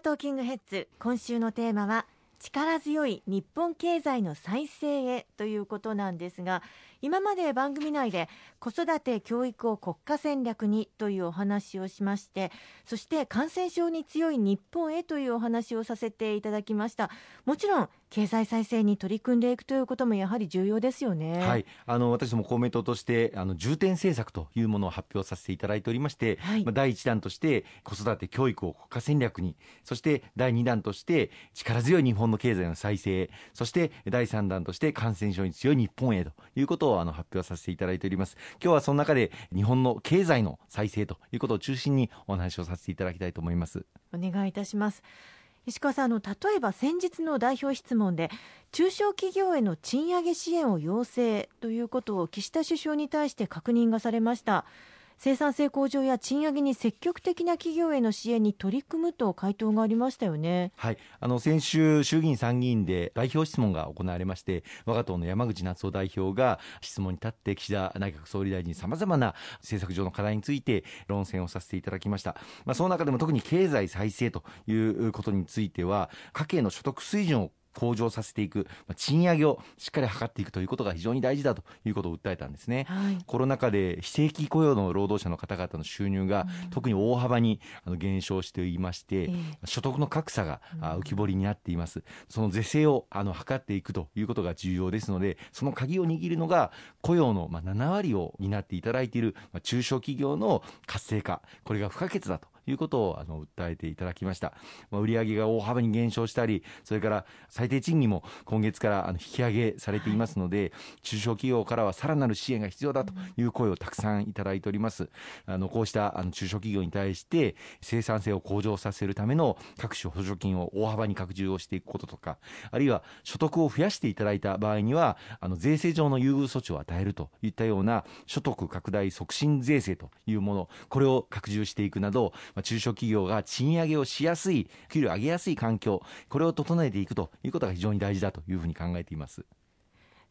トーキングヘッズ今週のテーマは力強い日本経済の再生へということなんですが今まで番組内で子育て教育を国家戦略にというお話をしましてそして感染症に強い日本へというお話をさせていただきました。もちろん経済再生に取り組んでいくということもやはり重要ですよね。はい、あの私ども公明党としてあの重点政策というものを発表させていただいておりまして、はい、まあ第一弾として子育て教育を国家戦略に、そして第二弾として力強い日本の経済の再生、そして第三弾として感染症に強い日本へということをあの発表させていただいております。今日はその中で日本の経済の再生ということを中心にお話をさせていただきたいと思います。お願いいたします。石川さんあの例えば先日の代表質問で中小企業への賃上げ支援を要請ということを岸田首相に対して確認がされました生産性向上や賃上げに積極的な企業への支援に取り組むと回答がありましたよね。はい、あの先週衆議院参議院で代表質問が行われまして、我が党の山口夏夫代表が質問に立って岸田内閣総理大臣さまざまな政策上の課題について論戦をさせていただきました。まあその中でも特に経済再生ということについては家計の所得水準を向上させていく、まあ、賃上げをしっかり図っていくということが非常に大事だということを訴えたんですね、はい、コロナ禍で非正規雇用の労働者の方々の収入が特に大幅にあの減少していまして、うん、所得の格差が浮き彫りになっています、その是正をあの図っていくということが重要ですのでその鍵を握るのが雇用のまあ7割を担っていただいているまあ中小企業の活性化。これが不可欠だということをあの訴えていただきました、まあ、売上が大幅に減少したりそれから最低賃金も今月からあの引き上げされていますので、中小企業からはさらなる支援が必要だという声をたくさんいただいております。あのこうしたあの中小企業に対して生産性を向上させるための各種補助金を大幅に拡充をしていくこととかあるいは所得を増やしていただいた場合にはあの税制上の優遇措置を与えるといったような所得拡大促進税制というものこれを拡充していくなどまあ、中小企業が賃上げをしやすい、給料を上げやすい環境、これを整えていくということが非常に大事だというふうに考えています。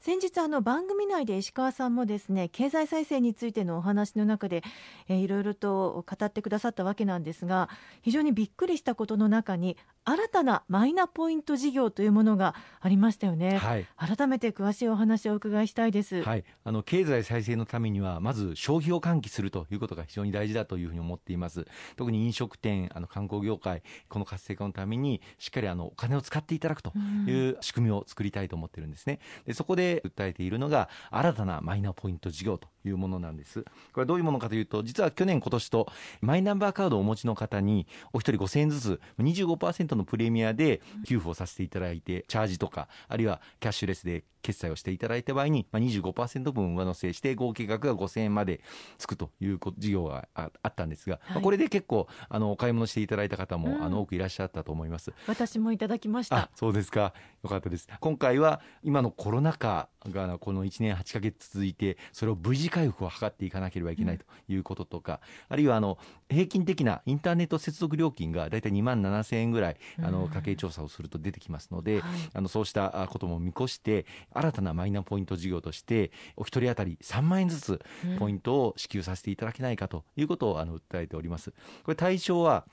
先日あの番組内で石川さんもですね経済再生についてのお話の中で、えー、いろいろと語ってくださったわけなんですが非常にびっくりしたことの中に新たなマイナポイント事業というものがありましたよね、はい、改めて詳しいお話をお伺いしたいです、はい、あの経済再生のためにはまず消費を喚起するということが非常に大事だというふうに思っています。特に飲食店あの観光業界この活性化のためにしっかりあのお金を使っていただくという仕組みを作りたいと思ってるんですね。でそこで訴えているのが新たなマイナポイント事業というものなんです。これはどういうものかというと実は去年今年とマイナンバーカードをお持ちの方にお一人5000円ずつ25%のプレミアで給付をさせていただいてチャージとかあるいはキャッシュレスで決済をしていただいた場合に、まあ、25%分上乗せして合計額が5000円までつくという事業があったんですが、はい、まあ、これで結構あのお買い物していただいた方も、うん、あの多くいらっしゃったと思います。私もいただきました。そうですか。よかったです。今回は今のコロナ禍がこの1年8か月続いてそれを V 字回復を図っていかなければいけないということとか、うん、あるいはあの平均的なインターネット接続料金が大体2万7000円ぐらいあの家計調査をすると出てきますので、あのそうしたことも見越して新たなマイナポイント事業としてお一人当たり3万円ずつポイントを支給させていただけないかということをあの訴えております。これ対象は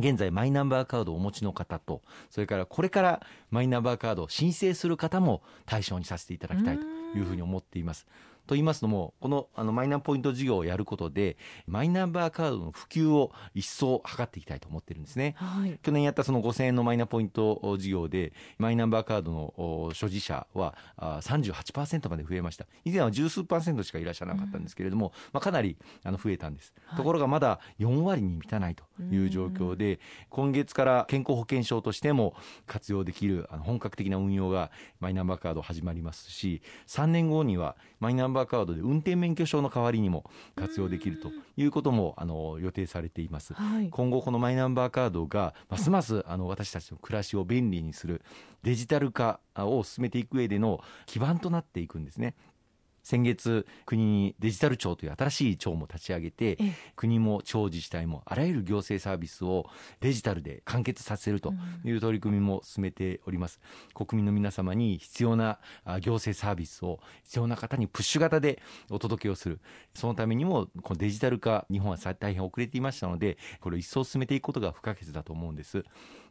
現在マイナンバーカードをお持ちの方とそれからこれからマイナンバーカードを申請する方も対象にさせていただきたいというふうに思っています。と言いますのもこのあのマイナポイント事業をやることでマイナンバーカードの普及を一層図っていきたいと思ってるんですね、はい、去年やったその5000円のマイナポイント事業でマイナンバーカードの所持者は38%まで増えました。以前は十数パーセントしかいらっしゃらなかったんですけれども、うん、まあ、かなりあの増えたんです、はい、ところがまだ4割に満たないという状況で今月から健康保険証としても活用できるあの本格的な運用がマイナンバーカード始まりますし3年後にはマイナンバーバーカードで運転免許証の代わりにも活用できるということもあの予定されています、はい、今後このマイナンバーカードがますますあの私たちの暮らしを便利にするデジタル化を進めていく上での基盤となっていくんですね先月国にデジタル庁という新しい庁も立ち上げて国も町自治体もあらゆる行政サービスをデジタルで完結させるという取り組みも進めております、うん、国民の皆様に必要な行政サービスを必要な方にプッシュ型でお届けをする。そのためにもこのデジタル化日本は大変遅れていましたのでこれを一層進めていくことが不可欠だと思うんです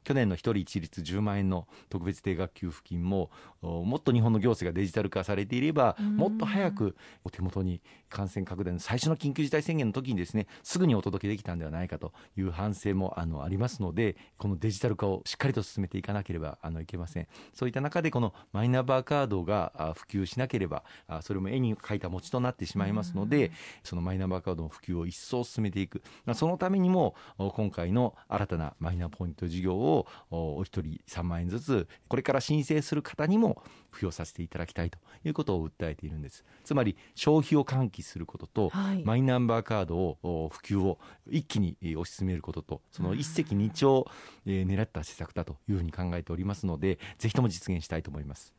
去年の一人一律10万円の特別定額給付金ももっと日本の行政がデジタル化されていればもっと早くお手元に感染拡大の最初の緊急事態宣言の時にですねすぐにお届けできたんではないかという反省もあのありますのでこのデジタル化をしっかりと進めていかなければあのいけません。そういった中でこのマイナンバーカードが普及しなければそれも絵に描いた餅となってしまいますのでそのマイナンバーカードの普及を一層進めていく。そのためにも今回の新たなマイナポイント事業をお一人3万円ずつこれから申請する方にも付与させていただきたいということを訴えているんです。つまり消費を喚起することと、はい、マイナンバーカードを普及を一気に推し進めることとその一石二鳥を狙った施策だというふうに考えておりますのでぜひとも実現したいと思います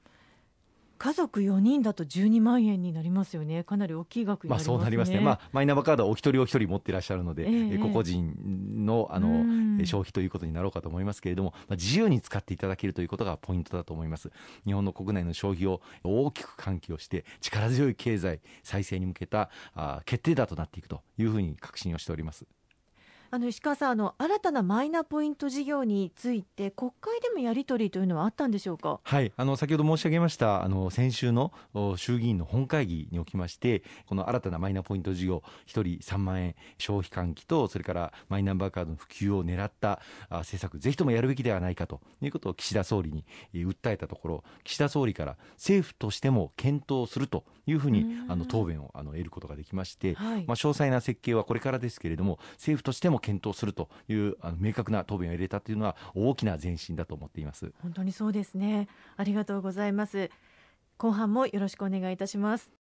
家族4人だと12万円になりますよね、かなり大きい額になりますね。まあ、そうなりますね、まあ、マイナンバーカードはお一人お一人持っていらっしゃるので、えー、個々人のあの消費ということになろうかと思いますけれども、まあ、自由に使っていただけるということがポイントだと思います。日本の国内の消費を大きく喚起をして、力強い経済再生に向けたあ決定打となっていくというふうに確信をしております。あの石川さんあの新たなマイナポイント事業について国会でもやり取りというのはあったんでしょうか？はい。あの先ほど申し上げましたあの先週の衆議院の本会議におきましてこの新たなマイナポイント事業1人3万円消費喚起とそれからマイナンバーカードの普及を狙った政策ぜひともやるべきではないかということを岸田総理に訴えたところ岸田総理から政府としても検討するというふうにあの答弁をあの得ることができまして、はい、まあ、詳細な設計はこれからですけれども政府としても検討するというあの明確な答弁を入れたというのは大きな前進だと思っています。本当にそうですね。ありがとうございます。後半もよろしくお願いいたします。